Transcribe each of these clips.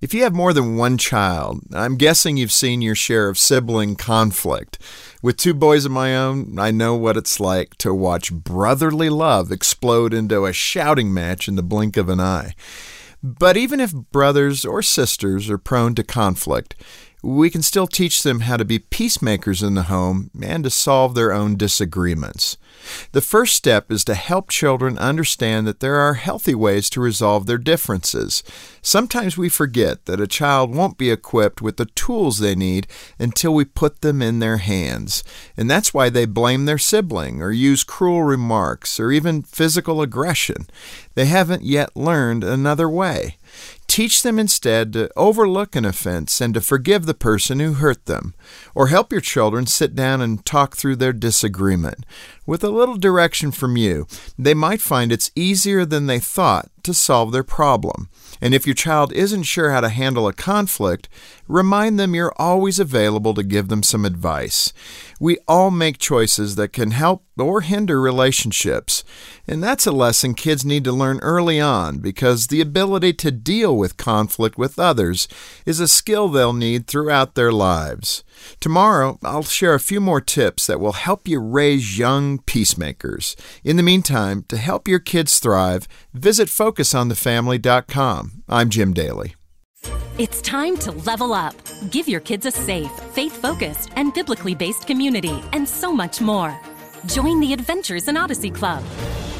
If you have more than one child, I'm guessing you've seen your share of sibling conflict. With two boys of my own, I know what it's like to watch brotherly love explode into a shouting match in the blink of an eye. But even if brothers or sisters are prone to conflict, we can still teach them how to be peacemakers in the home and to solve their own disagreements. The first step is to help children understand that there are healthy ways to resolve their differences. Sometimes we forget that a child won't be equipped with the tools they need until we put them in their hands. And that's why they blame their sibling or use cruel remarks or even physical aggression. They haven't yet learned another way. Teach them instead to overlook an offense and to forgive the person who hurt them. Or help your children sit down and talk through their disagreement. With a little direction from you, they might find it's easier than they thought to solve their problem. And if your child isn't sure how to handle a conflict, remind them you're always available to give them some advice. We all make choices that can help or hinder relationships. And that's a lesson kids need to learn early on because the ability to deal with conflict with others is a skill they'll need throughout their lives. Tomorrow, I'll share a few more tips that will help you raise young peacemakers. In the meantime, to help your kids thrive, visit FocusOnTheFamily.com. I'm Jim Daly. It's time to level up. Give your kids a safe, faith focused, and biblically based community, and so much more. Join the Adventures in Odyssey Club.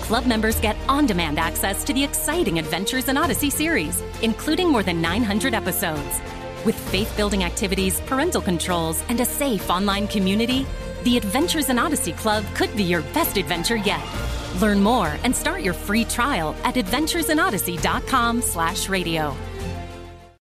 Club members get on demand access to the exciting Adventures in Odyssey series, including more than 900 episodes. With faith building activities, parental controls, and a safe online community, the Adventures in Odyssey Club could be your best adventure yet. Learn more and start your free trial at adventuresinodyssey.com slash radio.